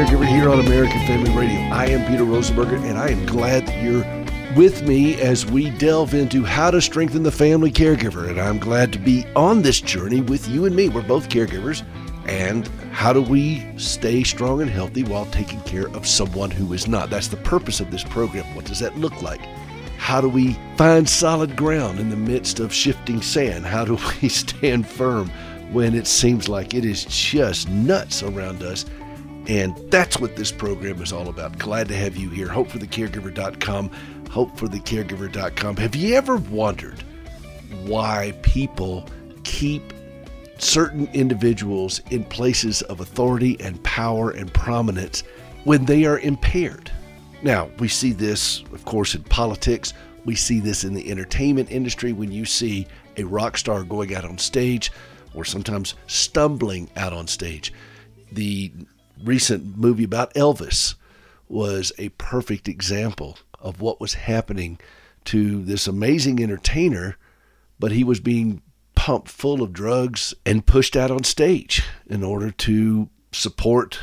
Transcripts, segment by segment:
Caregiver here on American Family Radio. I am Peter Rosenberger, and I am glad that you're with me as we delve into how to strengthen the family caregiver. And I'm glad to be on this journey with you and me. We're both caregivers. And how do we stay strong and healthy while taking care of someone who is not? That's the purpose of this program. What does that look like? How do we find solid ground in the midst of shifting sand? How do we stand firm when it seems like it is just nuts around us? And that's what this program is all about. Glad to have you here. Hopeforthecaregiver.com hopeforthecaregiver.com. Have you ever wondered why people keep certain individuals in places of authority and power and prominence when they are impaired? Now, we see this, of course, in politics. We see this in the entertainment industry when you see a rock star going out on stage or sometimes stumbling out on stage. The recent movie about Elvis was a perfect example of what was happening to this amazing entertainer, but he was being pumped full of drugs and pushed out on stage in order to support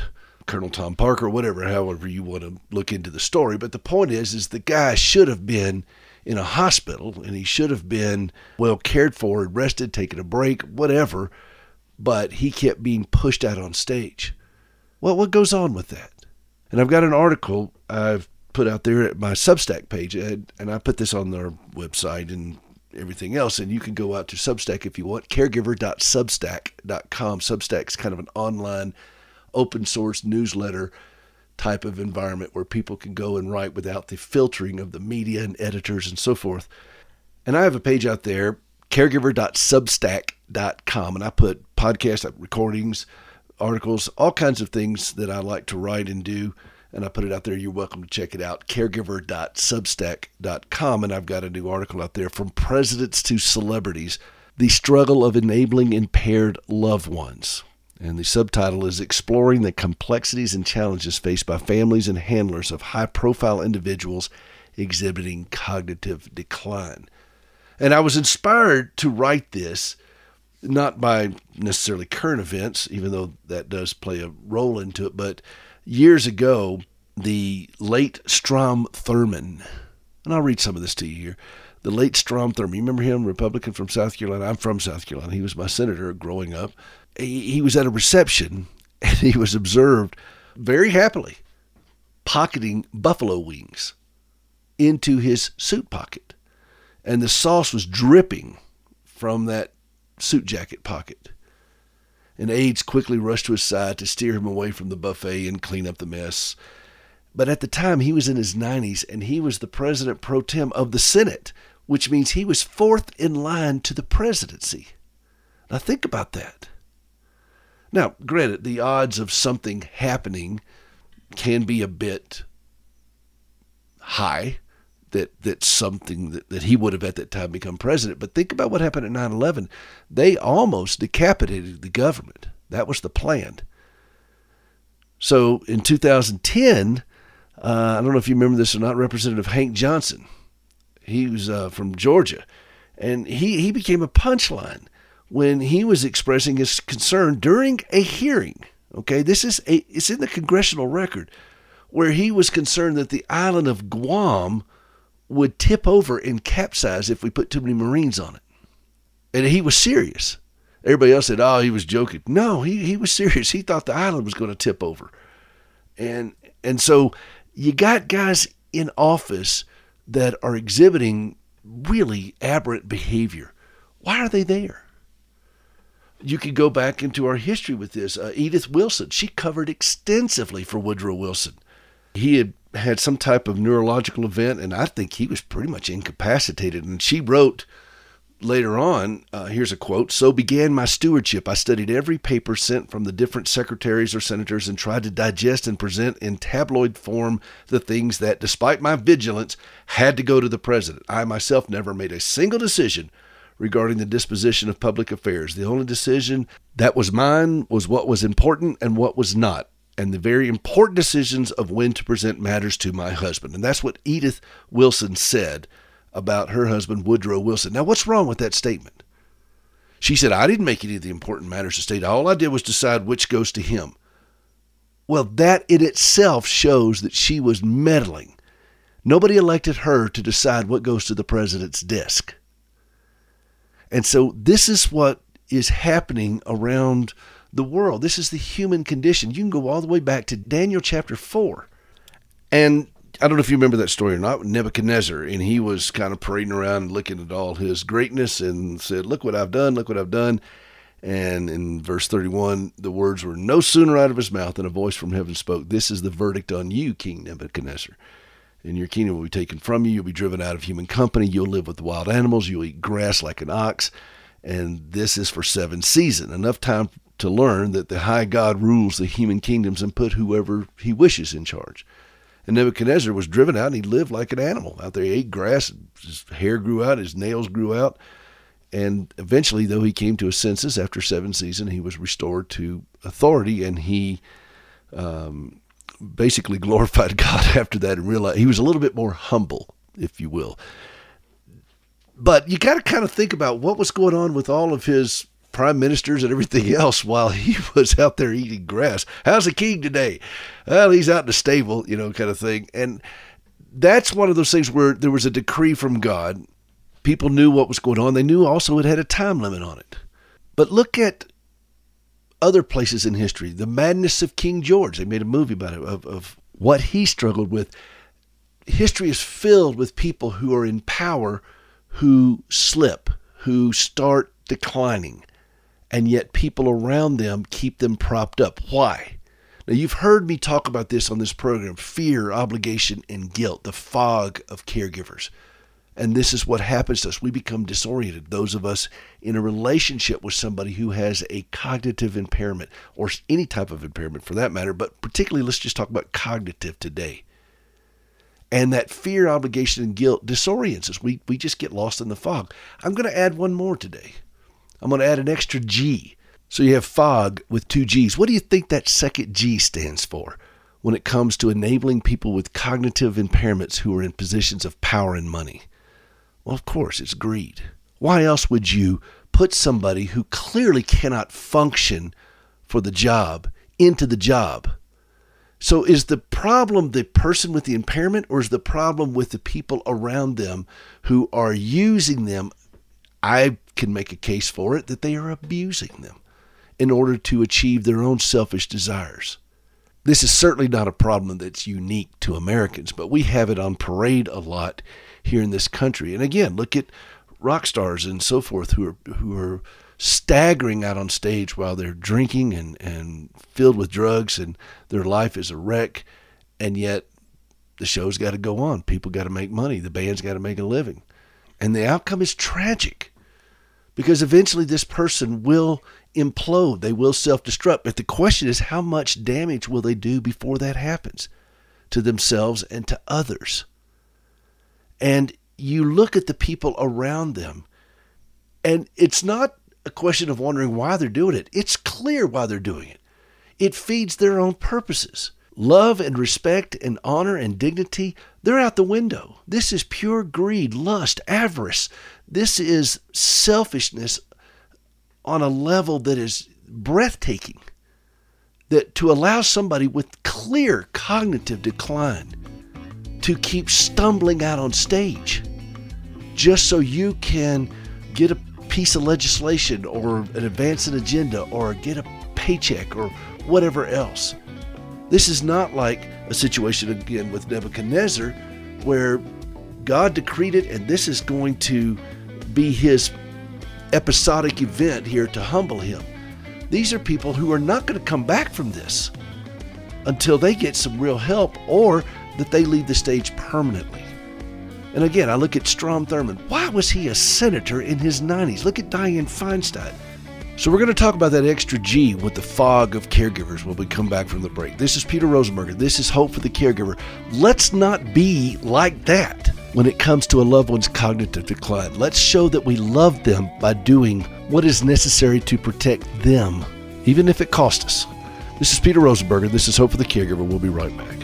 Colonel Tom Parker, whatever, however you want to look into the story. But the point is, is the guy should have been in a hospital and he should have been well cared for, rested, taken a break, whatever. But he kept being pushed out on stage. Well, what goes on with that? And I've got an article I've put out there at my Substack page, and I put this on their website and everything else. And you can go out to Substack if you want, caregiver.substack.com. Substack's kind of an online open source newsletter type of environment where people can go and write without the filtering of the media and editors and so forth. And I have a page out there, caregiver.substack.com, and I put podcast recordings, articles, all kinds of things that I like to write and do and I put it out there. You're welcome to check it out. Caregiver.substack.com. And I've got a new article out there from presidents to celebrities the struggle of enabling impaired loved ones. And the subtitle is Exploring the Complexities and Challenges Faced by Families and Handlers of High Profile Individuals Exhibiting Cognitive Decline. And I was inspired to write this not by necessarily current events, even though that does play a role into it, but years ago, the late Strom Thurmond, and I'll read some of this to you here. The late Strom Thurmond, you remember him, Republican from South Carolina? I'm from South Carolina. He was my senator growing up. He, he was at a reception and he was observed very happily pocketing buffalo wings into his suit pocket. And the sauce was dripping from that suit jacket pocket and aides quickly rushed to his side to steer him away from the buffet and clean up the mess. But at the time, he was in his 90s and he was the president pro tem of the Senate, which means he was fourth in line to the presidency. Now, think about that. Now, granted, the odds of something happening can be a bit high that that's something that, that he would have at that time become president. But think about what happened at 9 11. They almost decapitated the government. That was the plan. So in 2010, uh, I don't know if you remember this or not, Representative Hank Johnson, he was uh, from Georgia, and he, he became a punchline when he was expressing his concern during a hearing. Okay, this is a, it's in the congressional record where he was concerned that the island of Guam would tip over and capsize if we put too many Marines on it. And he was serious. Everybody else said, oh, he was joking. No, he, he was serious. He thought the island was going to tip over. And and so you got guys in office that are exhibiting really aberrant behavior. Why are they there? You could go back into our history with this. Uh, Edith Wilson, she covered extensively for Woodrow Wilson. He had had some type of neurological event, and I think he was pretty much incapacitated. And she wrote later on uh, here's a quote So began my stewardship. I studied every paper sent from the different secretaries or senators and tried to digest and present in tabloid form the things that, despite my vigilance, had to go to the president. I myself never made a single decision regarding the disposition of public affairs. The only decision that was mine was what was important and what was not and the very important decisions of when to present matters to my husband. And that's what Edith Wilson said about her husband, Woodrow Wilson. Now, what's wrong with that statement? She said, I didn't make any of the important matters to state. All I did was decide which goes to him. Well, that in itself shows that she was meddling. Nobody elected her to decide what goes to the president's desk. And so this is what is happening around the world. This is the human condition. You can go all the way back to Daniel chapter 4. And I don't know if you remember that story or not, Nebuchadnezzar, and he was kind of parading around looking at all his greatness and said, Look what I've done, look what I've done. And in verse 31, the words were no sooner out of his mouth than a voice from heaven spoke, This is the verdict on you, King Nebuchadnezzar. And your kingdom will be taken from you. You'll be driven out of human company. You'll live with wild animals. You'll eat grass like an ox. And this is for seven seasons, enough time to learn that the high God rules the human kingdoms and put whoever he wishes in charge. And Nebuchadnezzar was driven out and he lived like an animal out there. He ate grass, his hair grew out, his nails grew out. And eventually, though he came to his senses after seven seasons, he was restored to authority and he um, basically glorified God after that and realized he was a little bit more humble, if you will. But you got to kind of think about what was going on with all of his prime ministers and everything else while he was out there eating grass. How's the king today? Well, he's out in the stable, you know, kind of thing. And that's one of those things where there was a decree from God. People knew what was going on. They knew also it had a time limit on it. But look at other places in history. The madness of King George. They made a movie about it, of, of what he struggled with. History is filled with people who are in power who slip, who start declining and yet people around them keep them propped up. Why? Now, you've heard me talk about this on this program fear, obligation, and guilt, the fog of caregivers. And this is what happens to us. We become disoriented. Those of us in a relationship with somebody who has a cognitive impairment, or any type of impairment for that matter, but particularly let's just talk about cognitive today. And that fear, obligation, and guilt disorients us. We, we just get lost in the fog. I'm going to add one more today. I'm going to add an extra G. So you have fog with two G's. What do you think that second G stands for when it comes to enabling people with cognitive impairments who are in positions of power and money? Well, of course, it's greed. Why else would you put somebody who clearly cannot function for the job into the job? So, is the problem the person with the impairment, or is the problem with the people around them who are using them? I can make a case for it that they are abusing them in order to achieve their own selfish desires. This is certainly not a problem that's unique to Americans, but we have it on parade a lot here in this country. And again, look at rock stars and so forth who are who are staggering out on stage while they're drinking and, and filled with drugs and their life is a wreck and yet the show's got to go on. People got to make money. The band's got to make a living. And the outcome is tragic because eventually this person will implode. They will self destruct. But the question is, how much damage will they do before that happens to themselves and to others? And you look at the people around them, and it's not a question of wondering why they're doing it. It's clear why they're doing it. It feeds their own purposes. Love and respect and honor and dignity, they're out the window. This is pure greed, lust, avarice. This is selfishness on a level that is breathtaking. That to allow somebody with clear cognitive decline to keep stumbling out on stage just so you can get a piece of legislation or an advance an agenda or get a paycheck or whatever else. This is not like a situation again with Nebuchadnezzar where God decreed it and this is going to be his episodic event here to humble him. These are people who are not going to come back from this until they get some real help or that they leave the stage permanently. And again, I look at Strom Thurmond. Why was he a senator in his 90s? Look at Dianne Feinstein. So we're going to talk about that extra G with the fog of caregivers when we come back from the break. This is Peter Rosenberger. This is Hope for the Caregiver. Let's not be like that when it comes to a loved one's cognitive decline. Let's show that we love them by doing what is necessary to protect them, even if it costs us. This is Peter Rosenberger. This is Hope for the Caregiver. We'll be right back.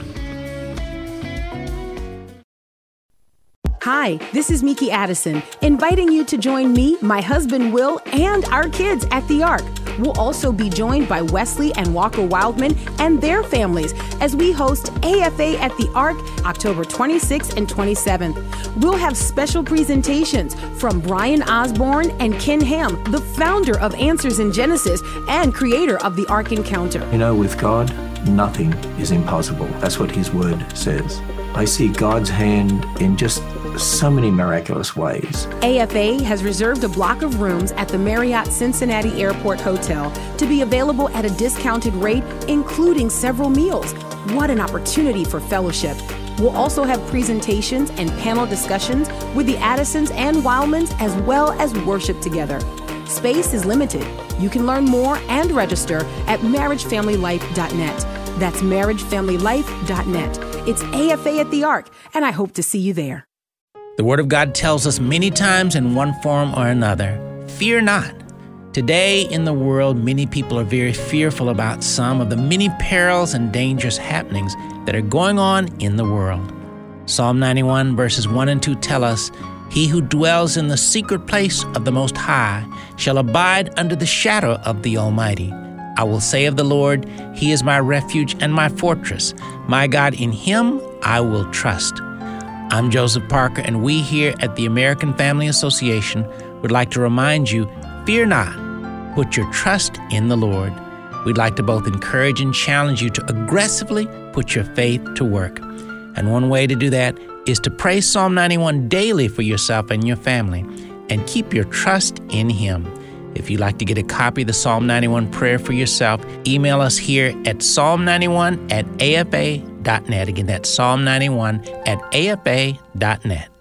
Hi, this is Miki Addison, inviting you to join me, my husband Will, and our kids at the Ark We'll also be joined by Wesley and Walker Wildmon and their families as we host AFA at the Ark October 26th and 27th. We'll have special presentations from Brian Osborne and Ken Ham, the founder of Answers in Genesis and creator of the Ark Encounter. You know, with God, nothing is impossible. That's what His Word says. I see God's hand in just so many miraculous ways. AFA has reserved a block of rooms at the Marriott Cincinnati Airport Hotel to be available at a discounted rate, including several meals. What an opportunity for fellowship! We'll also have presentations and panel discussions with the Addisons and Wildmons, as well as worship together. Space is limited. You can learn more and register at marriagefamilylife.net. That's marriagefamilylife.net. It's AFA at the Ark, and I hope to see you there. The Word of God tells us many times in one form or another fear not. Today in the world, many people are very fearful about some of the many perils and dangerous happenings that are going on in the world. Psalm 91, verses 1 and 2 tell us, He who dwells in the secret place of the Most High shall abide under the shadow of the Almighty. I will say of the Lord, He is my refuge and my fortress. My God, in Him I will trust. I'm Joseph Parker, and we here at the American Family Association would like to remind you fear not, put your trust in the Lord. We'd like to both encourage and challenge you to aggressively put your faith to work. And one way to do that is to pray Psalm 91 daily for yourself and your family and keep your trust in Him. If you'd like to get a copy of the Psalm 91 prayer for yourself, email us here at psalm91 at afa.net. Again, that's Psalm 91 at afa.net.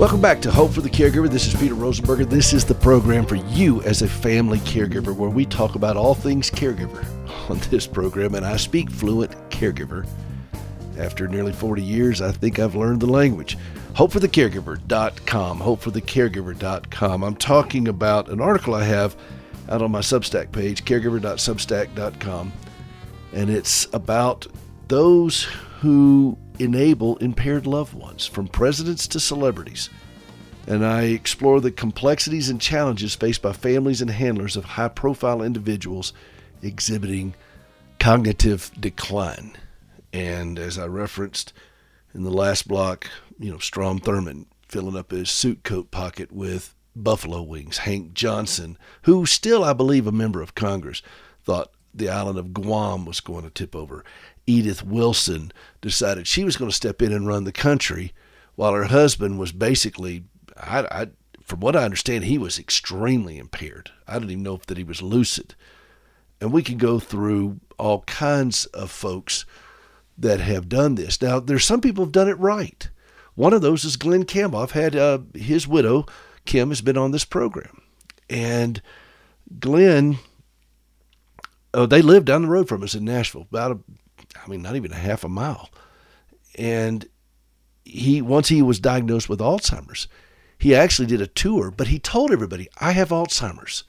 Welcome back to Hope for the Caregiver. This is Peter Rosenberger. This is the program for you as a family caregiver where we talk about all things caregiver on this program, and I speak fluent caregiver. After nearly 40 years, I think I've learned the language. HopeForTheCaregiver.com. HopeForTheCaregiver.com. I'm talking about an article I have out on my Substack page, caregiver.substack.com, and it's about those who enable impaired loved ones, from presidents to celebrities. And I explore the complexities and challenges faced by families and handlers of high profile individuals exhibiting cognitive decline. And as I referenced in the last block, you know, Strom Thurmond filling up his suit coat pocket with buffalo wings. Hank Johnson, who still, I believe, a member of Congress, thought the island of Guam was going to tip over. Edith Wilson decided she was going to step in and run the country, while her husband was basically, I, I, from what I understand, he was extremely impaired. I don't even know if that he was lucid. And we can go through all kinds of folks that have done this. Now, there's some people have done it right. One of those is Glen Campbell. I've had uh, his widow, Kim, has been on this program. And Glen, oh, they live down the road from us in Nashville, about a I mean, not even a half a mile. And he once he was diagnosed with Alzheimer's, he actually did a tour, but he told everybody, I have Alzheimer's.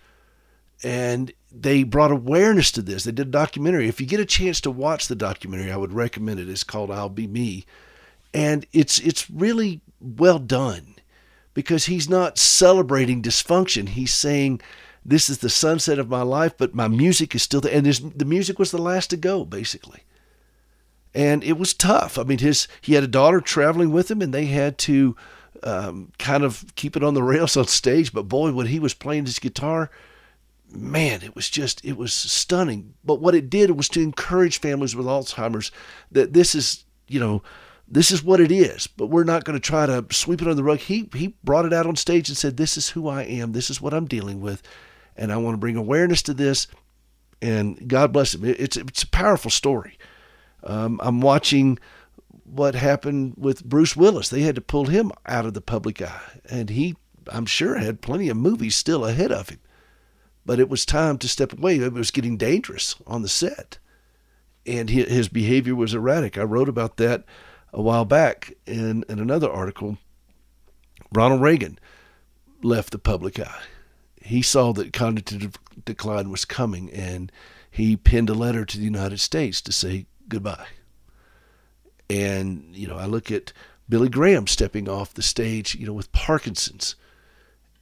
And they brought awareness to this. They did a documentary. If you get a chance to watch the documentary, I would recommend it. It's called I'll Be Me. And it's it's really well done because he's not celebrating dysfunction. He's saying this is the sunset of my life, but my music is still there. And the music was the last to go, basically and it was tough. I mean, his he had a daughter traveling with him, and they had to um, kind of keep it on the rails on stage. But boy, when he was playing his guitar, man, it was just it was stunning. But what it did was to encourage families with Alzheimer's that this is you know this is what it is. But we're not going to try to sweep it under the rug. He he brought it out on stage and said, "This is who I am. This is what I'm dealing with, and I want to bring awareness to this." And God bless him. It's it's a powerful story. Um, I'm watching what happened with Bruce Willis. They had to pull him out of the public eye, and he, I'm sure, had plenty of movies still ahead of him. But it was time to step away. It was getting dangerous on the set, and his behavior was erratic. I wrote about that a while back in, in another article. Ronald Reagan left the public eye. He saw that cognitive decline was coming and he penned a letter to the United States to say goodbye. And, you know, I look at Billy Graham stepping off the stage, you know, with Parkinson's.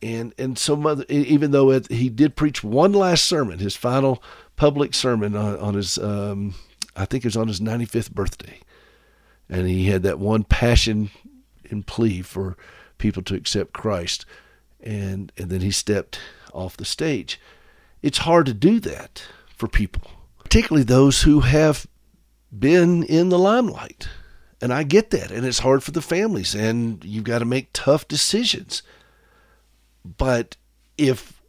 And and so mother, even though it, he did preach one last sermon, his final public sermon on, on his, um, I think it was on his 95th birthday, and he had that one passion and plea for people to accept Christ, and and then he stepped off the stage. It's hard to do that for people, particularly those who have been in the limelight. And I get that. And it's hard for the families, and you've got to make tough decisions. But if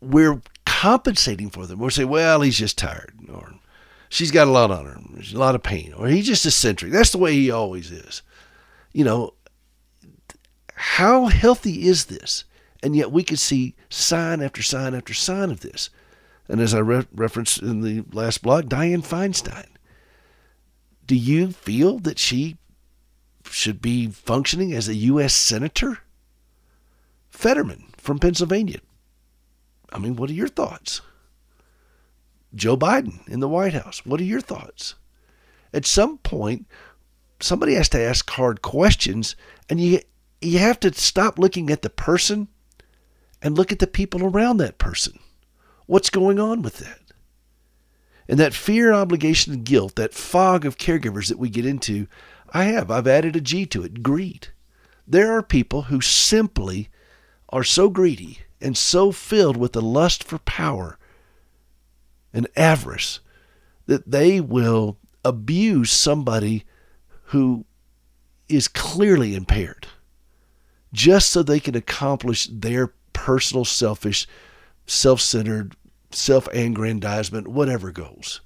we're compensating for them, we'll say, well, he's just tired, or she's got a lot on her, there's a lot of pain, or he's just eccentric. That's the way he always is. You know, how healthy is this? And yet we could see sign after sign after sign of this. And as I re- referenced in the last blog, Dianne Feinstein. Do you feel that she should be functioning as a U.S. Senator? Fetterman from Pennsylvania. I mean, what are your thoughts? Joe Biden in the White House. What are your thoughts? At some point, somebody has to ask hard questions, and you you have to stop looking at the person and look at the people around that person. What's going on with that? And that fear, obligation, and guilt, that fog of caregivers that we get into, I have. I've added a G to it greed. There are people who simply are so greedy and so filled with the lust for power and avarice that they will abuse somebody who is clearly impaired just so they can accomplish their personal, selfish, self centered self aggrandizement, whatever goals.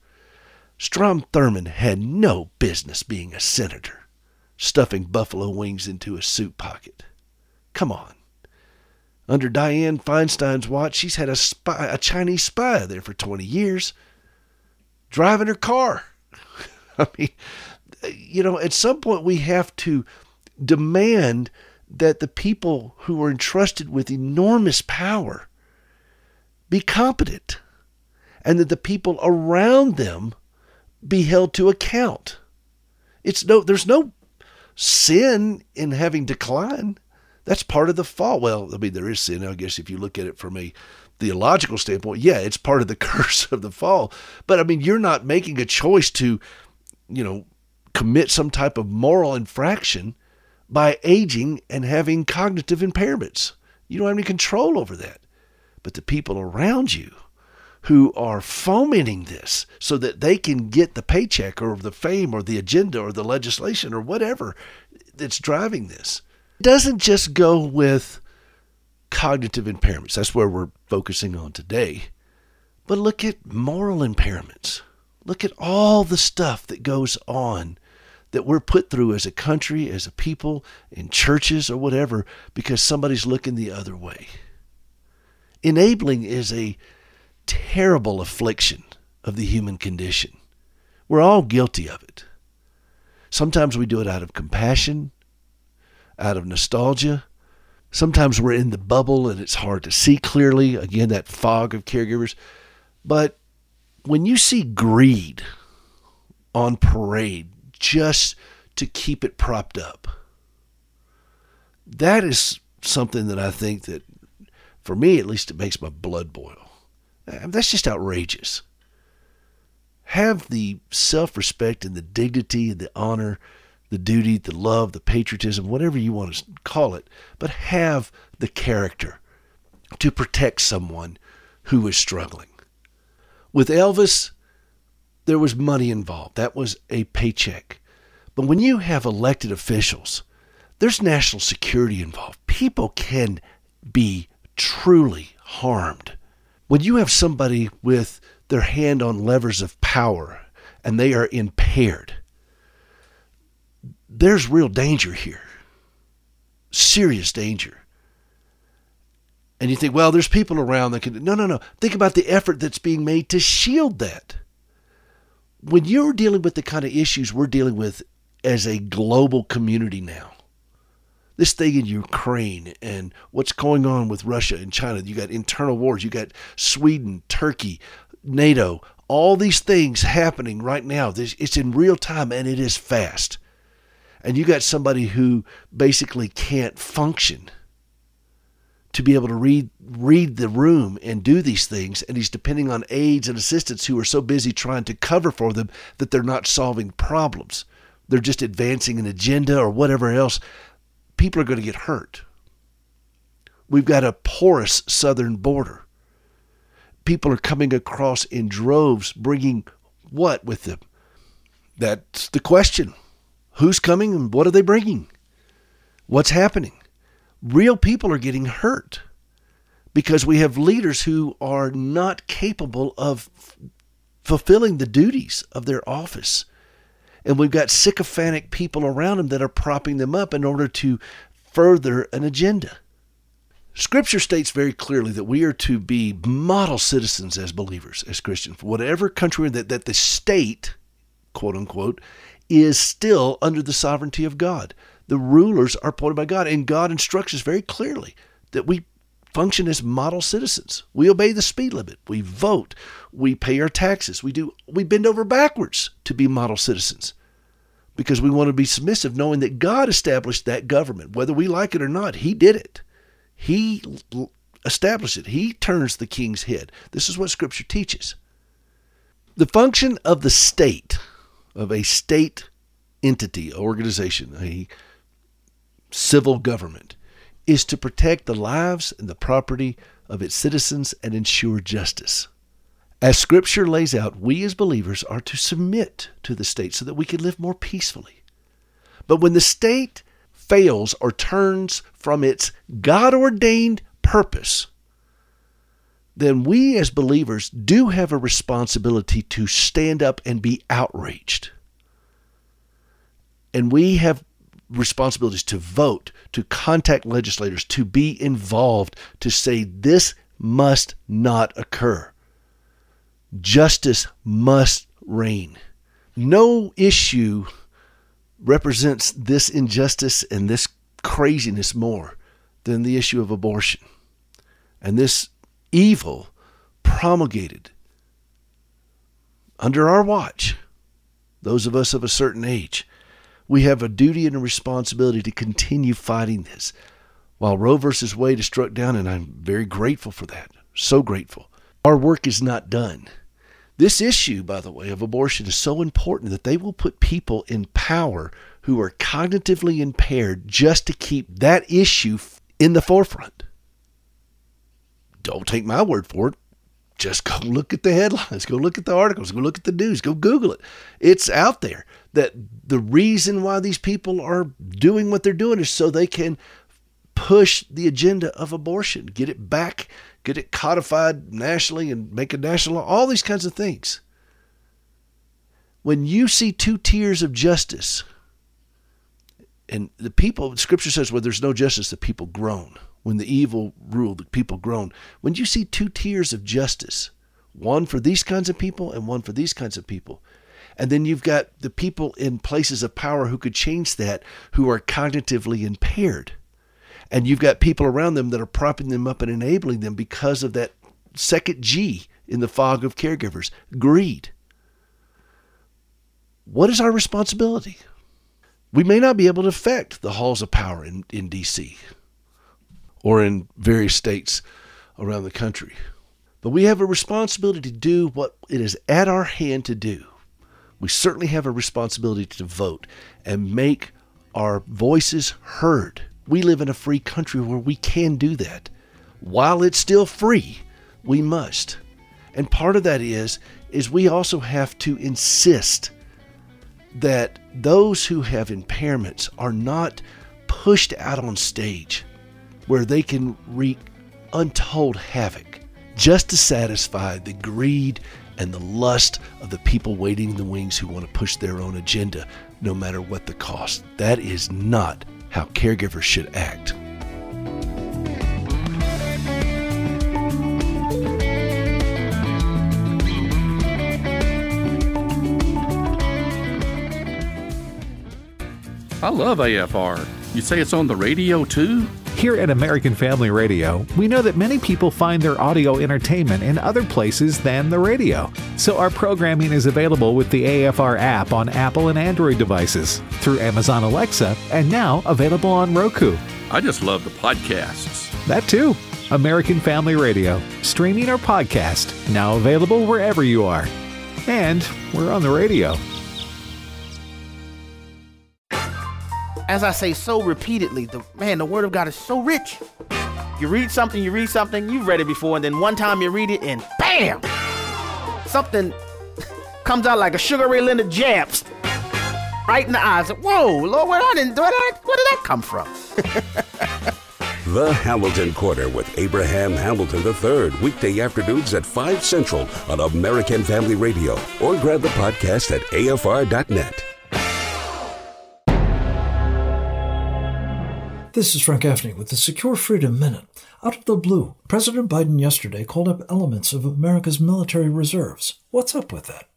Strom Thurmond had no business being a senator, stuffing buffalo wings into his suit pocket. Come on. Under Dianne Feinstein's watch, she's had a spy, a Chinese spy there for 20 years, driving her car. I mean, you know, at some point we have to demand that the people who are entrusted with enormous power be competent and that the people around them be held to account. It's no there's no sin in having decline. That's part of the fall. Well, I mean there is sin, I guess if you look at it from a theological standpoint. Yeah, it's part of the curse of the fall. But I mean you're not making a choice to, you know, commit some type of moral infraction by aging and having cognitive impairments. You don't have any control over that but the people around you who are fomenting this so that they can get the paycheck or the fame or the agenda or the legislation or whatever that's driving this. It doesn't just go with cognitive impairments. That's where we're focusing on today. But look at moral impairments. Look at all the stuff that goes on that we're put through as a country, as a people, in churches or whatever, because somebody's looking the other way. Enabling is a terrible affliction of the human condition. We're all guilty of it. Sometimes we do it out of compassion, out of nostalgia. Sometimes we're in the bubble and it's hard to see clearly. Again, that fog of caregivers. But when you see greed on parade just to keep it propped up, that is something that I think that for me at least, it makes my blood boil. Uh, that's just outrageous. Have the self respect and the dignity and the honor, the duty, the love, the patriotism, whatever you want to call it, but have the character to protect someone who is struggling. With Elvis, there was money involved. That was a paycheck. But when you have elected officials, there's national security involved. People can be truly harmed. When you have somebody with their hand on levers of power and they are impaired, there's real danger here. Serious danger. And you think, well, there's people around that can. No, no, no. Think about the effort that's being made to shield that. When you're dealing with the kind of issues we're dealing with as a global community now, this thing in Ukraine and what's going on with Russia and China. You got internal wars. You got Sweden, Turkey, NATO, all these things happening right now. It's in real time and it is fast. And you got somebody who basically can't function to be able to read read the room and do these things and he's depending on aides and assistants who are so busy trying to cover for them that they're not solving problems they're just advancing an agenda or whatever else people are going to get hurt. We've got a porous southern border. People are coming across in droves bringing what with them? That's the question. Who's coming and what are they bringing? What's happening? Real people are getting hurt because we have leaders who are not capable of fulfilling the duties of their office. And we've got sycophantic people around them that are propping them up in order to further an agenda. Scripture states very clearly that we are to be model citizens as believers, as Christians, whatever country that, that the state, quote unquote, is still under the sovereignty of God the rulers are appointed by God. And God instructs us very clearly that we function as model citizens. We obey the speed limit. We vote. We pay our taxes. We do we bend over backwards to be model citizens. Because we want to be submissive knowing that God established that government. Whether we like it or not, he did it. He established it. He turns the king's head. This is what scripture teaches. The function of the state, of a state entity, organization, a civil government is to protect the lives and the property of its citizens and ensure justice. As Scripture lays out, we as believers are to submit to the state so that we can live more peacefully. But when the state fails or turns from its God ordained purpose, then we as believers do have a responsibility to stand up and be outraged. And we have responsibilities to vote, to contact legislators, to be involved, to say this must not occur. Justice must reign. No issue represents this injustice and this craziness more than the issue of abortion. And this evil promulgated under our watch, those of us of a certain age, we have a duty and a responsibility to continue fighting this. While Roe versus Wade is struck down, and I'm very grateful for that, so grateful, our work is not done. This issue, by the way, of abortion is so important that they will put people in power who are cognitively impaired just to keep that issue in the forefront. Don't take my word for it. Just go look at the headlines, go look at the articles, go look at the news, go Google it. It's out there that the reason why these people are doing what they're doing is so they can push the agenda of abortion, get it back, get it codified nationally and make a national law, all these kinds of things. When you see two tiers of justice, and the people, scripture says, where there's no justice, the people groan. When the evil rule, the people groan. When you see two tiers of justice, one for these kinds of people and one for these kinds of people, and then you've got the people in places of power who could change that who are cognitively impaired. And you've got people around them that are propping them up and enabling them because of that second G in the fog of caregivers greed. What is our responsibility? We may not be able to affect the halls of power in, in D.C. or in various states around the country, but we have a responsibility to do what it is at our hand to do we certainly have a responsibility to vote and make our voices heard. We live in a free country where we can do that. While it's still free, we must. And part of that is is we also have to insist that those who have impairments are not pushed out on stage where they can wreak untold havoc just to satisfy the greed and the lust of the people waiting in the wings who want to push their own agenda, no matter what the cost. That is not how caregivers should act. I love AFR. You say it's on the radio too? Here at American Family Radio, we know that many people find their audio entertainment in other places than the radio. So our programming is available with the AFR app on Apple and Android devices, through Amazon Alexa, and now available on Roku. I just love the podcasts. That too. American Family Radio, streaming or podcast, now available wherever you are. And we're on the radio. As I say so repeatedly, the man, the word of God is so rich. You read something, you read something, you've read it before, and then one time you read it, and bam! Something comes out like a Sugar Ray Leonard jabs right in the eyes. Whoa, Lord, where, I didn't, where, did, I, where did that come from? the Hamilton Corner with Abraham Hamilton III, weekday afternoons at 5 Central on American Family Radio, or grab the podcast at afr.net. This is Frank Gaffney with the Secure Freedom Minute. Out of the blue, President Biden yesterday called up elements of America's military reserves. What's up with that?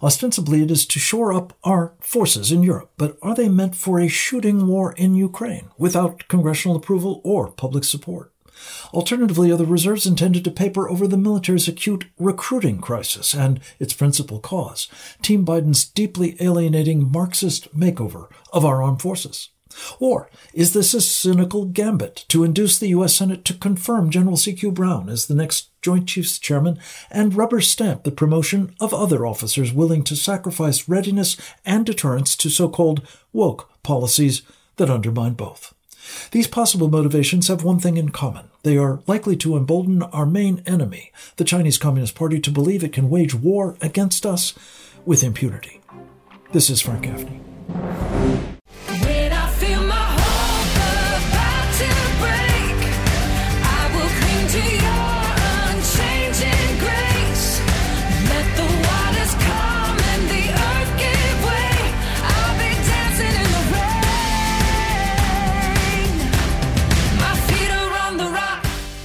Ostensibly, it is to shore up our forces in Europe, but are they meant for a shooting war in Ukraine without congressional approval or public support? Alternatively, are the reserves intended to paper over the military's acute recruiting crisis and its principal cause, Team Biden's deeply alienating Marxist makeover of our armed forces? Or is this a cynical gambit to induce the U.S. Senate to confirm General C.Q. Brown as the next Joint Chiefs Chairman and rubber stamp the promotion of other officers willing to sacrifice readiness and deterrence to so called woke policies that undermine both? These possible motivations have one thing in common. They are likely to embolden our main enemy, the Chinese Communist Party, to believe it can wage war against us with impunity. This is Frank Gaffney.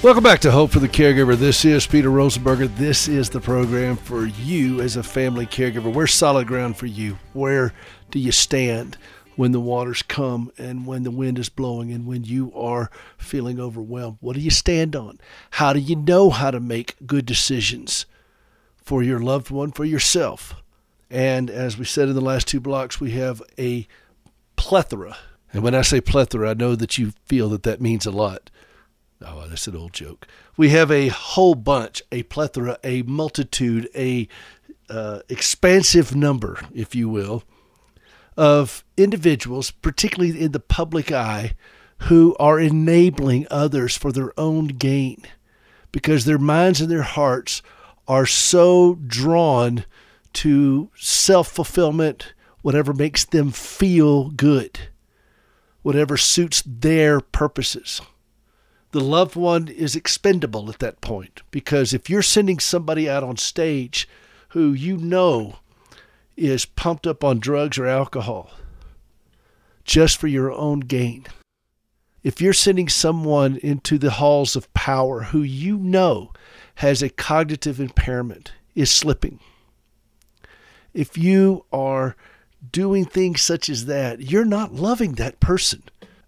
Welcome back to Hope for the Caregiver. This is Peter Rosenberger. This is the program for you as a family caregiver. Where's solid ground for you? Where do you stand when the waters come and when the wind is blowing and when you are feeling overwhelmed? What do you stand on? How do you know how to make good decisions for your loved one, for yourself? And as we said in the last two blocks, we have a plethora. And when I say plethora, I know that you feel that that means a lot Oh, that's an old joke. We have a whole bunch, a plethora, a multitude, a uh, expansive number, if you will, of individuals, particularly in the public eye, who are enabling others for their own gain because their minds and their hearts are so drawn to self fulfillment, whatever makes them feel good, whatever suits their purposes the loved one is expendable at that point. Because if you're sending somebody out on stage who you know is pumped up on drugs or alcohol just for your own gain, if you're sending someone into the halls of power who you know has a cognitive impairment, is slipping, if you are doing things such as that, you're not loving that person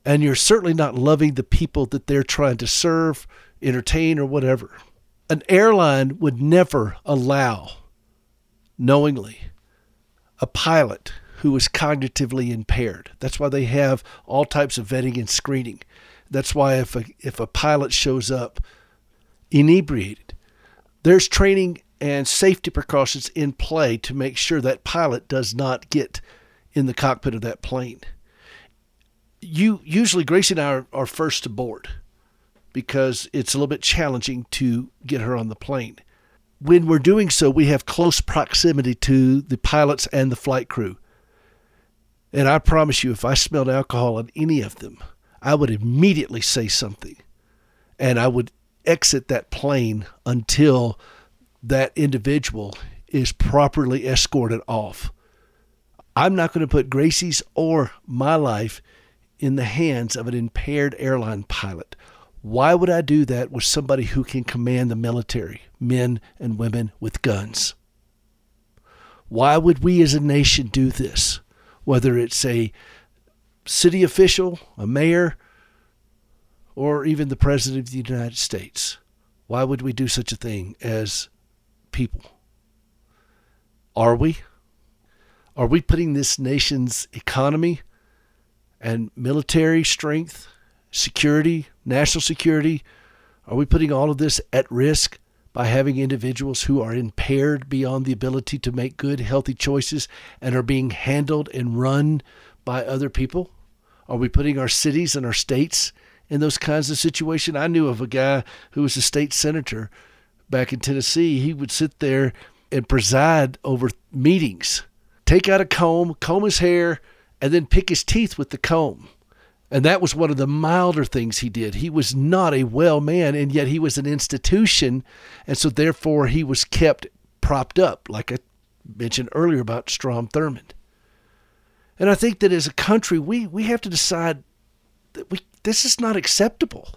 and you're certainly not loving the people that they're trying to serve, entertain, or whatever. An airline would never allow, knowingly, a pilot who is cognitively impaired. That's why they have all types of vetting and screening. That's why if a, if a pilot shows up inebriated, there's training and safety precautions in play to make sure that pilot does not get in the cockpit of that plane you usually Gracie and I are, are first to board because it's a little bit challenging to get her on the plane. When we're doing so, we have close proximity to the pilots and the flight crew. And I promise you, if I smelled alcohol on any of them, I would immediately say something. And I would exit that plane until that individual is properly escorted off. I'm not going to put Gracie's or my life in the hands of an impaired airline pilot. Why would I do that with somebody who can command the military, men and women with guns? Why would we as a nation do this? Whether it's a city official, a mayor, or even the President of the United States. Why would we do such a thing as people? Are we? Are we putting this nation's economy and military strength, security, national security, are we putting all of this at risk by having individuals who are impaired beyond the ability to make good, healthy choices and are being handled and run by other people? Are we putting our cities and our states in those kinds of situations? I knew of a guy who was a state senator back in Tennessee. He would sit there and preside over meetings, take out a comb, comb his hair, and then pick his teeth with the comb. And that was one of the milder things he did. He was not a well man, and yet he was an institution. And so, therefore, he was kept propped up, like I mentioned earlier about Strom Thurmond. And I think that as a country, we, we have to decide that we, this is not acceptable.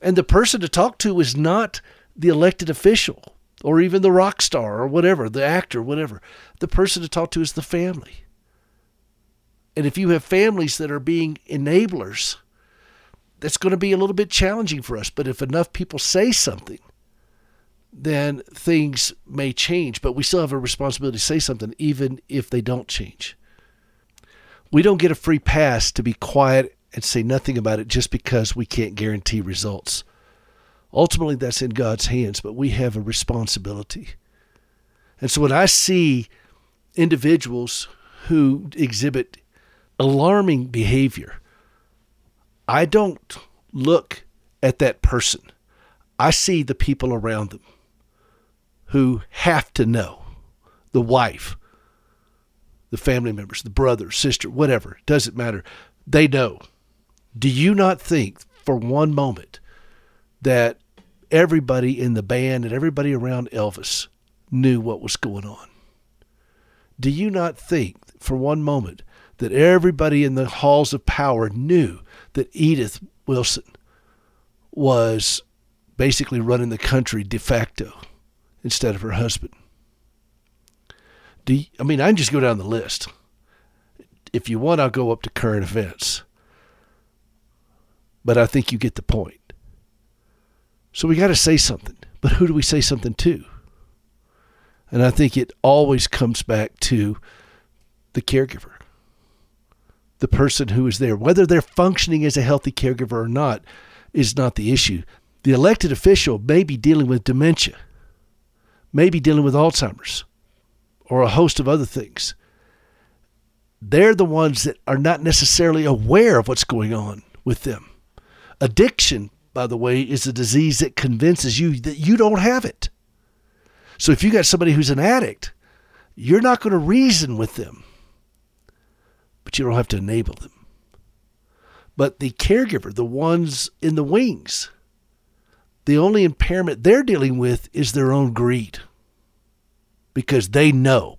And the person to talk to is not the elected official or even the rock star or whatever, the actor, whatever. The person to talk to is the family. And if you have families that are being enablers, that's going to be a little bit challenging for us. But if enough people say something, then things may change. But we still have a responsibility to say something, even if they don't change. We don't get a free pass to be quiet and say nothing about it just because we can't guarantee results. Ultimately, that's in God's hands, but we have a responsibility. And so when I see individuals who exhibit alarming behavior, I don't look at that person. I see the people around them who have to know the wife, the family members, the brother, sister, whatever, doesn't matter. They know. Do you not think for one moment that everybody in the band and everybody around Elvis knew what was going on? Do you not think for one moment that everybody in the halls of power knew that Edith Wilson was basically running the country de facto instead of her husband. You, I mean, I can just go down the list. If you want, I'll go up to current events. But I think you get the point. So we got to say something. But who do we say something to? And I think it always comes back to the caregiver the person who is there. Whether they're functioning as a healthy caregiver or not is not the issue. The elected official may be dealing with dementia, may be dealing with Alzheimer's, or a host of other things. They're the ones that are not necessarily aware of what's going on with them. Addiction, by the way, is a disease that convinces you that you don't have it. So if you got somebody who's an addict, you're not going to reason with them but you don't have to enable them. But the caregiver, the ones in the wings, the only impairment they're dealing with is their own greed because they know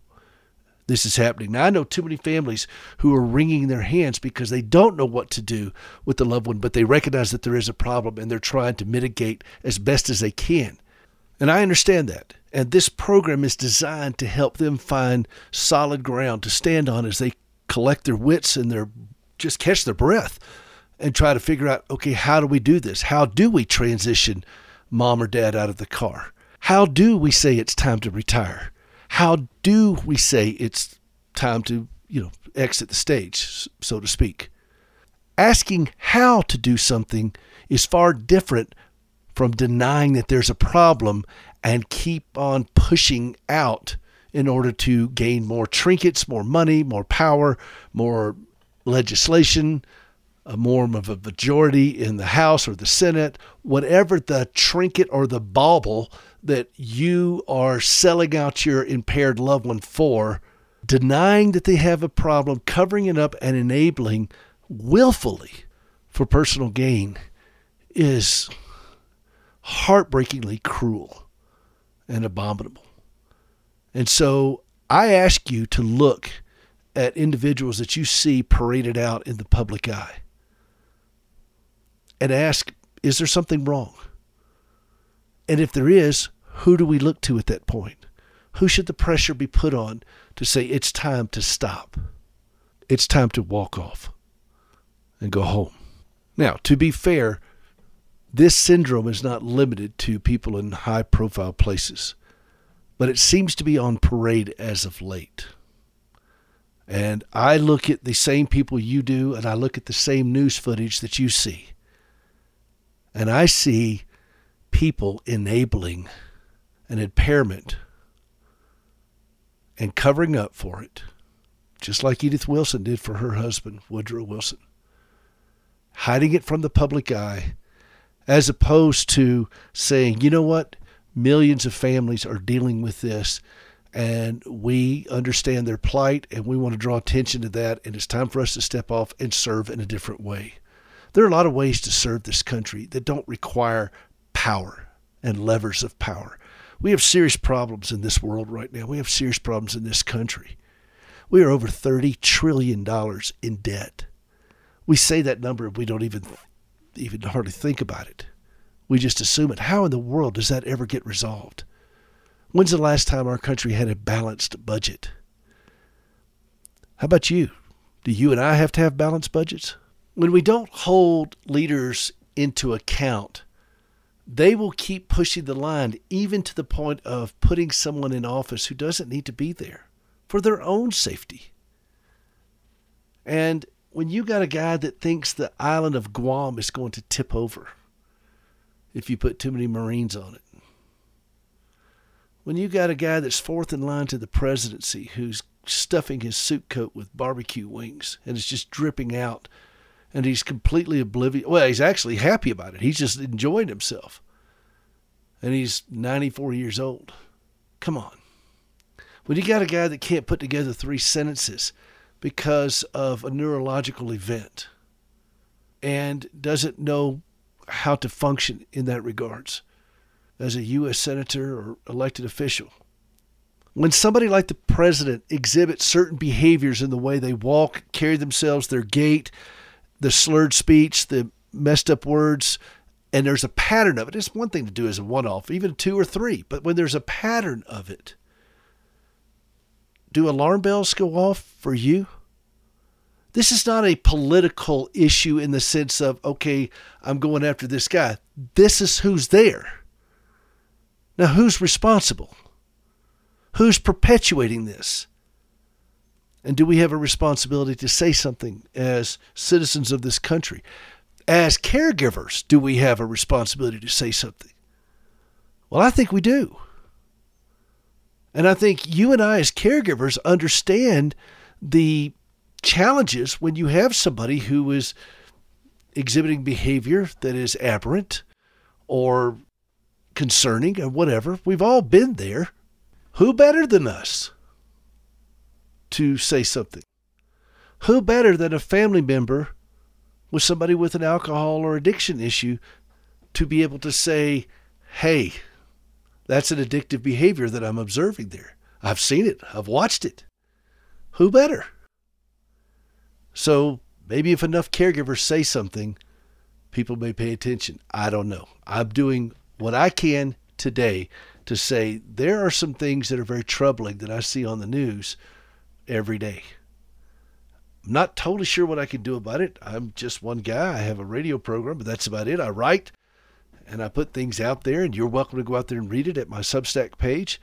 this is happening. Now, I know too many families who are wringing their hands because they don't know what to do with the loved one, but they recognize that there is a problem and they're trying to mitigate as best as they can. And I understand that. And this program is designed to help them find solid ground to stand on as they collect their wits and their just catch their breath and try to figure out okay how do we do this? How do we transition mom or dad out of the car? How do we say it's time to retire? How do we say it's time to you know exit the stage so to speak? Asking how to do something is far different from denying that there's a problem and keep on pushing out in order to gain more trinkets, more money, more power, more legislation, a more of a majority in the House or the Senate, whatever the trinket or the bauble that you are selling out your impaired loved one for, denying that they have a problem, covering it up, and enabling willfully for personal gain is heartbreakingly cruel and abominable. And so I ask you to look at individuals that you see paraded out in the public eye and ask, is there something wrong? And if there is, who do we look to at that point? Who should the pressure be put on to say it's time to stop? It's time to walk off. and go home. Now, to be fair, this syndrome is not limited to people in high profile places, but it seems to be on parade as of late. And I look at the same people you do, and I look at the same news footage that you see. And I see people enabling an impairment and covering up for it, just like Edith Wilson did for her husband, Woodrow Wilson. Hiding it from the public eye, as opposed to saying, you know what, millions of families are dealing with this and we understand their plight and we want to draw attention to that and it's time for us to step off and serve in a different way. There are a lot of ways to serve this country that don't require power and levers of power. We have serious problems in this world right now. We have serious problems in this country. We are over $30 trillion in debt. We say that number, and we don't even even hardly think about it. We just assume it. How in the world does that ever get resolved? When's the last time our country had a balanced budget? How about you? Do you and I have to have balanced budgets? When we don't hold leaders into account, they will keep pushing the line, even to the point of putting someone in office who doesn't need to be there for their own safety. And when you got a guy that thinks the island of Guam is going to tip over if you put too many Marines on it, when you got a guy that's fourth in line to the presidency who's stuffing his suit coat with barbecue wings and it's just dripping out and he's completely oblivious well he's actually happy about it. He's just enjoying himself. And he's 94 years old. Come on. When you got a guy that can't put together three sentences because of a neurological event and doesn't know how to function in that regards as a U.S. senator or elected official. When somebody like the president exhibits certain behaviors in the way they walk, carry themselves, their gait, the slurred speech, the messed up words, and there's a pattern of it. It's one thing to do as a one off, even two or three, but when there's a pattern of it, do alarm bells go off for you? This is not a political issue in the sense of, okay, I'm going after this guy. This is who's there. Now, who's responsible? Who's perpetuating this? And do we have a responsibility to say something as citizens of this country? As caregivers, do we have a responsibility to say something? Well, I think we do. And I think you and I, as caregivers, understand the challenges when you have somebody who is exhibiting behavior that is aberrant or concerning or whatever. We've all been there. Who better than us to say something? Who better than a family member with somebody with an alcohol or addiction issue to be able to say, hey, that's an addictive behavior that I'm observing there. I've seen it, I've watched it. Who better? So maybe if enough caregivers say something, people may pay attention. I don't know. I'm doing what I can today to say there are some things that are very troubling that I see on the news every day. I'm not totally sure what I can do about it. I'm just one guy. I have a radio program, but that's about it. I write and I put things out there, and you're welcome to go out there and read it at my Substack page,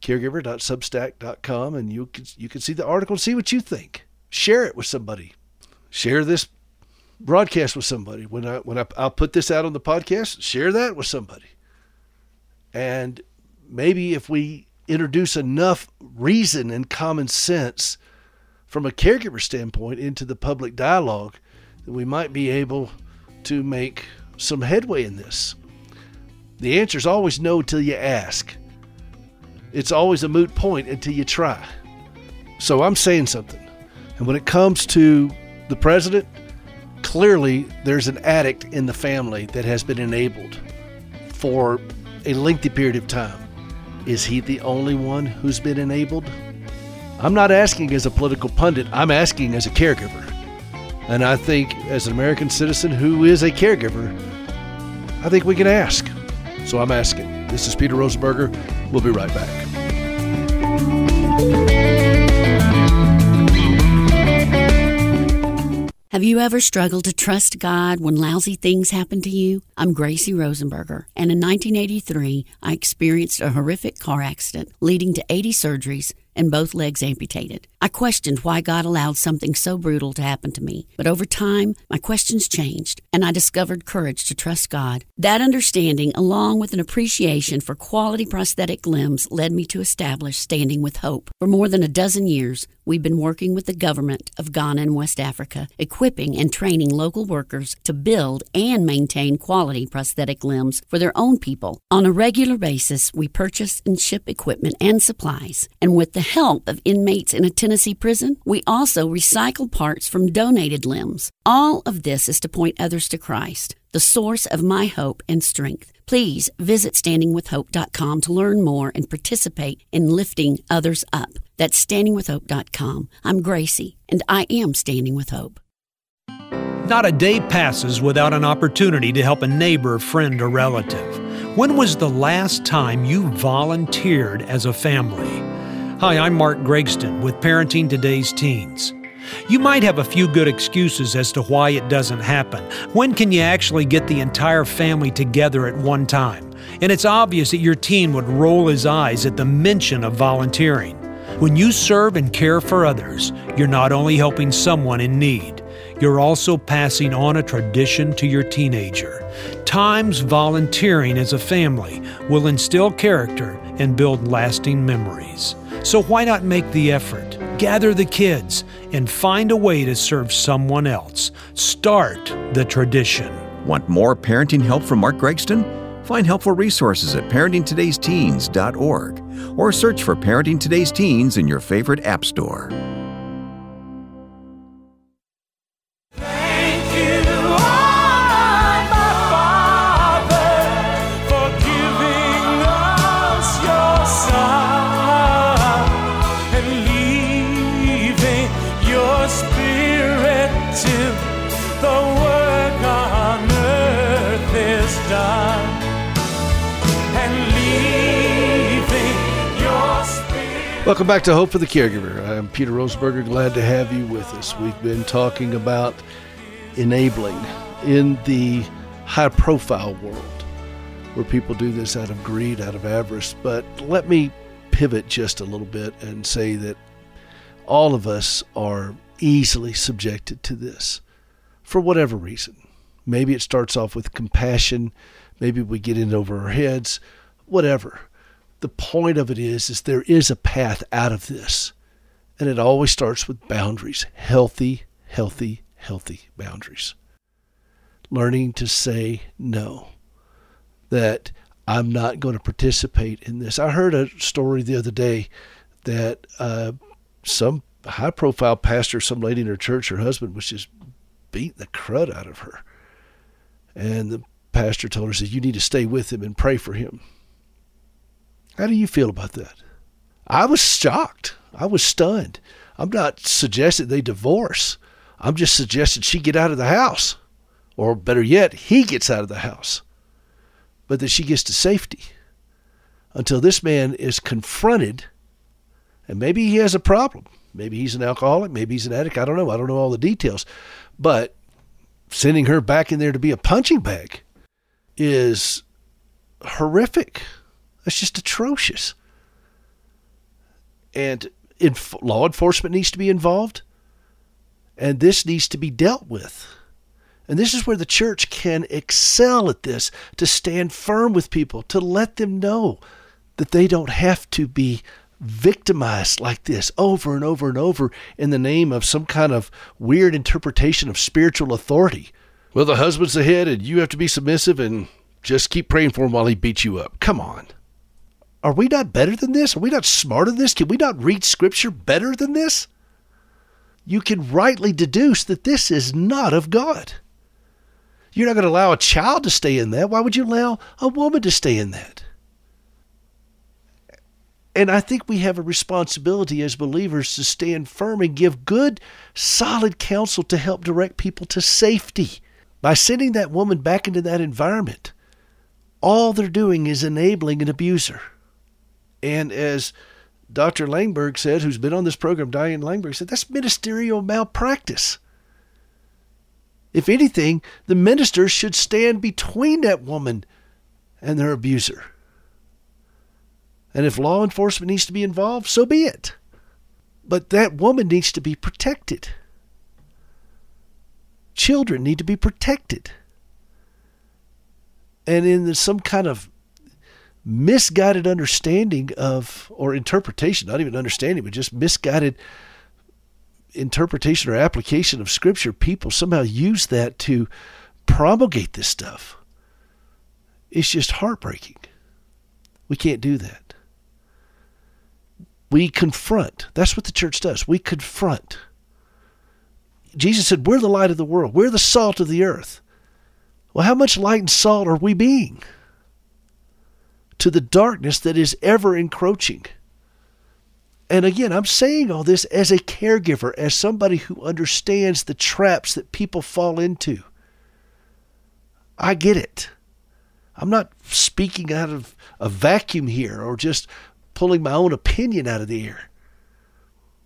caregiver.substack.com, and you can, you can see the article and see what you think. Share it with somebody. Share this broadcast with somebody. When I when I, I'll put this out on the podcast, share that with somebody. And maybe if we introduce enough reason and common sense from a caregiver standpoint into the public dialogue, that we might be able to make some headway in this. The answer is always no till you ask. It's always a moot point until you try. So I'm saying something. And when it comes to the president, clearly there's an addict in the family that has been enabled for a lengthy period of time. Is he the only one who's been enabled? I'm not asking as a political pundit, I'm asking as a caregiver. And I think, as an American citizen who is a caregiver, I think we can ask. So I'm asking. This is Peter Rosenberger. We'll be right back. Have you ever struggled to trust God when lousy things happen to you? I'm Gracie Rosenberger, and in 1983, I experienced a horrific car accident leading to 80 surgeries and both legs amputated. I questioned why God allowed something so brutal to happen to me, but over time, my questions changed, and I discovered courage to trust God. That understanding, along with an appreciation for quality prosthetic limbs, led me to establish Standing with Hope. For more than a dozen years, we've been working with the government of Ghana and West Africa, equipping and training local workers to build and maintain quality prosthetic limbs for their own people. On a regular basis, we purchase and ship equipment and supplies, and with the help of inmates in a Tennessee prison, we also recycle parts from donated limbs. All of this is to point others to Christ, the source of my hope and strength. Please visit standingwithhope.com to learn more and participate in lifting others up. That's standingwithhope.com. I'm Gracie, and I am Standing with Hope. Not a day passes without an opportunity to help a neighbor, friend, or relative. When was the last time you volunteered as a family? Hi, I'm Mark Gregston with Parenting Today's Teens. You might have a few good excuses as to why it doesn't happen. When can you actually get the entire family together at one time? And it's obvious that your teen would roll his eyes at the mention of volunteering. When you serve and care for others, you're not only helping someone in need, you're also passing on a tradition to your teenager. Times volunteering as a family will instill character and build lasting memories. So why not make the effort? Gather the kids and find a way to serve someone else. Start the tradition. Want more parenting help from Mark Gregston? Find helpful resources at parentingtodaysteens.org or search for Parenting Today's Teens in your favorite app store. Welcome back to Hope for the Caregiver. I'm Peter Rosenberger. Glad to have you with us. We've been talking about enabling in the high profile world where people do this out of greed, out of avarice. But let me pivot just a little bit and say that all of us are easily subjected to this for whatever reason. Maybe it starts off with compassion, maybe we get in over our heads, whatever the point of it is is there is a path out of this. And it always starts with boundaries. Healthy healthy healthy boundaries. Learning to say no. That i'm not going to participate in this. I heard a story the other day that uh, some high profile pastor some lady in her church her husband was just beating the crud out of her. And the pastor told her said you need to stay with him and pray for him how do you feel about that? I was shocked. I was stunned. I'm not suggesting they divorce. I'm just suggesting she get out of the house. Or better yet, he gets out of the house. But that she gets to safety until this man is confronted. And maybe he has a problem. Maybe he's an alcoholic. Maybe he's an addict. I don't know. I don't know all the details. But sending her back in there to be a punching bag is horrific. That's just atrocious. And law enforcement needs to be involved, and this needs to be dealt with. And this is where the church can excel at this to stand firm with people, to let them know that they don't have to be victimized like this over and over and over in the name of some kind of weird interpretation of spiritual authority. Well, the husband's the head and you have to be submissive and just keep praying for him while he beats you up. Come on. Are we not better than this? Are we not smarter than this? Can we not read Scripture better than this? You can rightly deduce that this is not of God. You're not going to allow a child to stay in that. Why would you allow a woman to stay in that? And I think we have a responsibility as believers to stand firm and give good, solid counsel to help direct people to safety. By sending that woman back into that environment, all they're doing is enabling an abuser. And as Dr. Langberg said, who's been on this program, Diane Langberg said, that's ministerial malpractice. If anything, the minister should stand between that woman and their abuser. And if law enforcement needs to be involved, so be it. But that woman needs to be protected. Children need to be protected. And in some kind of misguided understanding of, or interpretation, not even understanding, but just misguided interpretation or application of Scripture, people somehow use that to promulgate this stuff. It's just heartbreaking. We can't do that. We confront. That's what the church does. We confront. Jesus said, We're the light of the world, we're the salt of the earth. Well, how much light and salt are we being to the darkness that is ever encroaching? And again, I'm saying all this as a caregiver, as somebody who understands the traps that people fall into. I get it. I'm not speaking out of a vacuum here or just pulling my own opinion out of the air.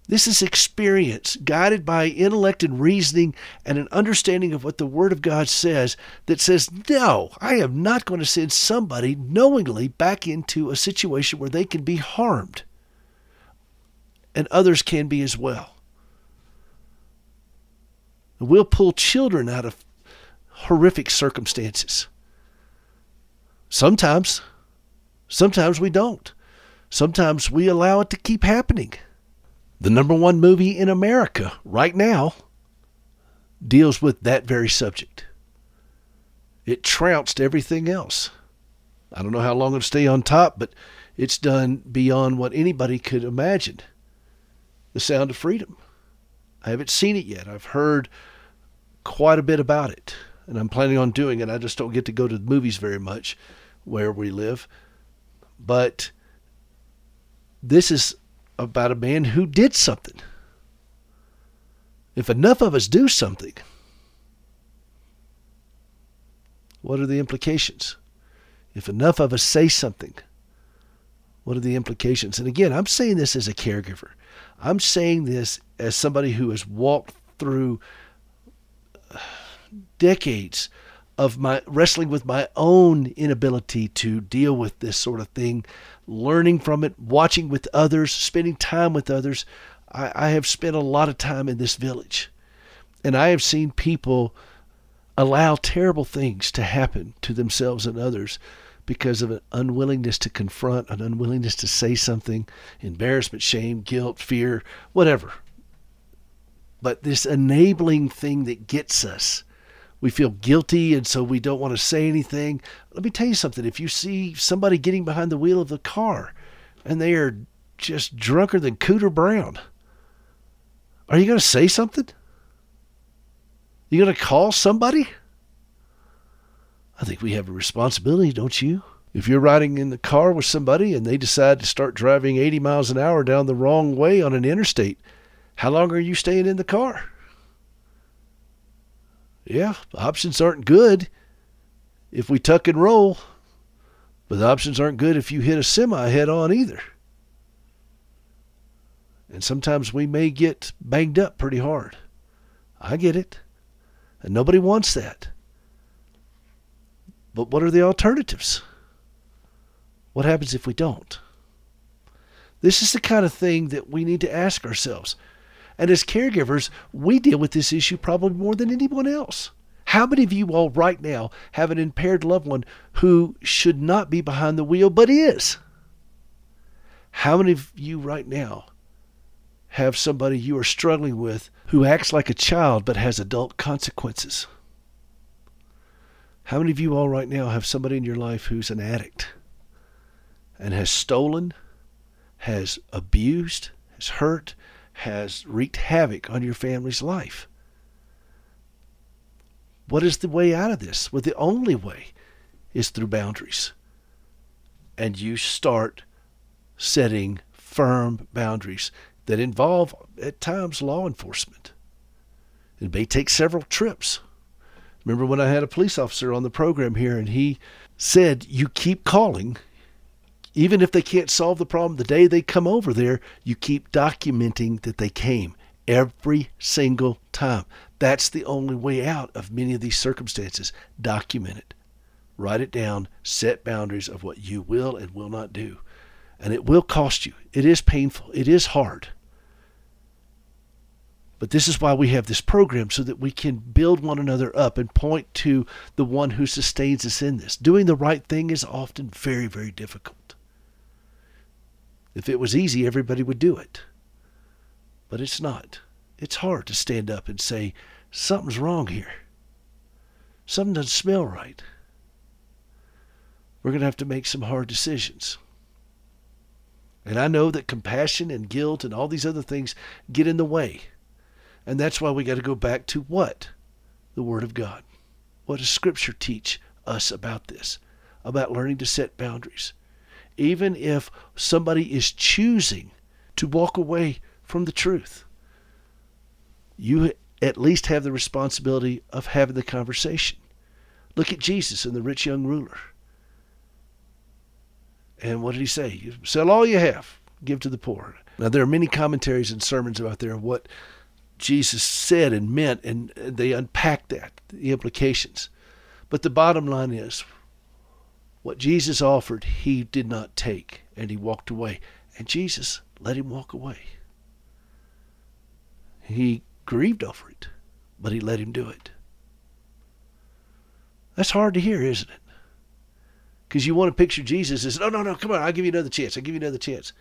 This is experience guided by intellect and reasoning and an understanding of what the Word of God says that says, no, I am not going to send somebody knowingly back into a situation where they can be harmed. And others can be as well. We'll pull children out of horrific circumstances. Sometimes, sometimes we don't. Sometimes we allow it to keep happening. The number one movie in America right now deals with that very subject. It trounced everything else. I don't know how long it'll stay on top, but it's done beyond what anybody could imagine. The Sound of Freedom. I haven't seen it yet. I've heard quite a bit about it, and I'm planning on doing it. I just don't get to go to the movies very much where we live. But this is about a man who did something. If enough of us do something, what are the implications? If enough of us say something, what are the implications? And again, I'm saying this as a caregiver. I'm saying this as somebody who has walked through uh, decades of my wrestling with my own inability to deal with this sort of thing, learning from it, watching with others, spending time with others. I, I have spent a lot of time in this village, and I have seen people allow terrible things to happen to themselves and others because of an unwillingness to confront, an unwillingness to say something, embarrassment, shame, guilt, fear, whatever. But this enabling thing that gets us we feel guilty and so we don't want to say anything. Let me tell you something. If you see somebody getting behind the wheel of the car and they are just drunker than Cooter Brown, are you going to say something? You going to call somebody? I think we have a responsibility, don't you? If you're riding in the car with somebody and they decide to start driving 80 miles an hour down the wrong way on an interstate, how long are you staying in the car? Yeah, options aren't good if we tuck and roll, but the options aren't good if you hit a semi head on either. And sometimes we may get banged up pretty hard. I get it. And nobody wants that. But what are the alternatives? What happens if we don't? This is the kind of thing that we need to ask ourselves. And as caregivers, we deal with this issue probably more than anyone else. How many of you all right now have an impaired loved one who should not be behind the wheel but is? How many of you right now have somebody you are struggling with who acts like a child but has adult consequences? How many of you all right now have somebody in your life who's an addict and has stolen, has abused, has hurt, has wreaked havoc on your family's life. What is the way out of this? Well, the only way is through boundaries. And you start setting firm boundaries that involve, at times, law enforcement. It may take several trips. Remember when I had a police officer on the program here and he said, You keep calling even if they can't solve the problem the day they come over there, you keep documenting that they came every single time. That's the only way out of many of these circumstances. Document it. Write it down. Set boundaries of what you will and will not do. And it will cost you. It is painful. It is hard. But this is why we have this program so that we can build one another up and point to the one who sustains us in this. Doing the right thing is often very, very difficult. If it was easy, everybody would do it. But it's not. It's hard to stand up and say, something's wrong here. Something doesn't smell right. We're going to have to make some hard decisions. And I know that compassion and guilt and all these other things get in the way. And that's why we got to go back to what? The Word of God. What does Scripture teach us about this? About learning to set boundaries. Even if somebody is choosing to walk away from the truth, you at least have the responsibility of having the conversation. Look at Jesus and the rich young ruler. And what did he say? Sell all you have, give to the poor. Now, there are many commentaries and sermons out there of what Jesus said and meant, and they unpack that, the implications. But the bottom line is what Jesus offered, he did not take, and he walked away. And Jesus let him walk away. He grieved over it, but he let him do it. That's hard to hear, isn't it? Because you want to picture Jesus as, no, no, no, come on, I'll give you another chance. I'll give you another chance.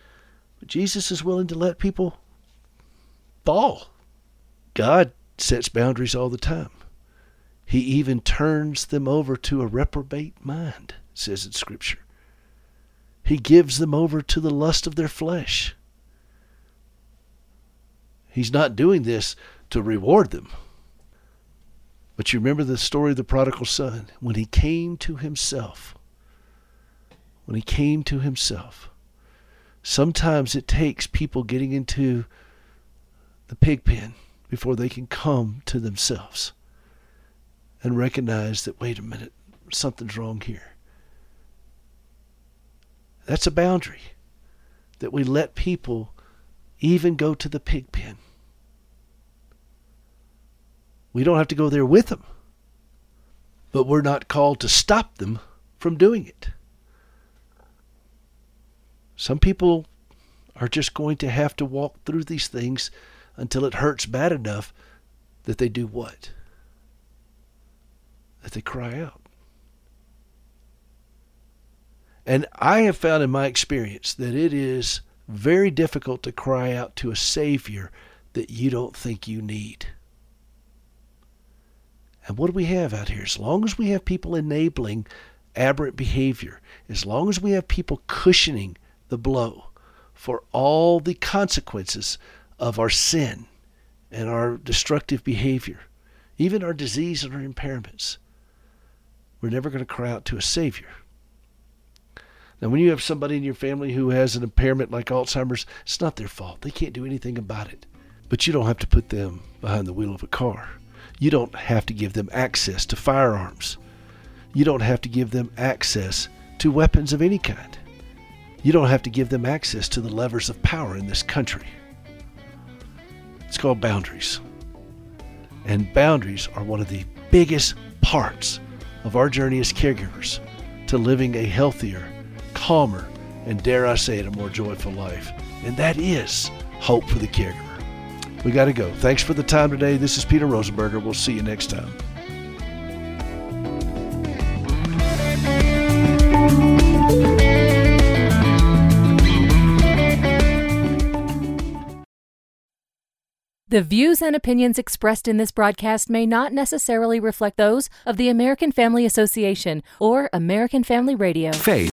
But Jesus is willing to let people fall. God sets boundaries all the time. He even turns them over to a reprobate mind, says in Scripture. He gives them over to the lust of their flesh. He's not doing this to reward them. But you remember the story of the prodigal son? When he came to himself, when he came to himself, sometimes it takes people getting into the pig pen before they can come to themselves and recognize that, wait a minute, something's wrong here. That's a boundary that we let people even go to the pig pen. We don't have to go there with them, but we're not called to stop them from doing it. Some people are just going to have to walk through these things until it hurts bad enough that they do what? That they cry out. And I have found in my experience that it is very difficult to cry out to a Savior that you don't think you need. And what do we have out here? As long as we have people enabling aberrant behavior, as long as we have people cushioning the blow for all the consequences of our sin and our destructive behavior, even our disease and our impairments. We're never going to cry out to a Savior. Now, when you have somebody in your family who has an impairment like Alzheimer's, it's not their fault. They can't do anything about it. But you don't have to put them behind the wheel of a car. You don't have to give them access to firearms. You don't have to give them access to weapons of any kind. You don't have to give them access to the levers of power in this country. It's called boundaries. And boundaries are one of the biggest parts of our journey as caregivers to living a healthier, calmer, and dare I say it, a more joyful life. And that is hope for the caregiver. We got to go. Thanks for the time today. This is Peter Rosenberger. We'll see you next time. The views and opinions expressed in this broadcast may not necessarily reflect those of the American Family Association or American Family Radio. Faith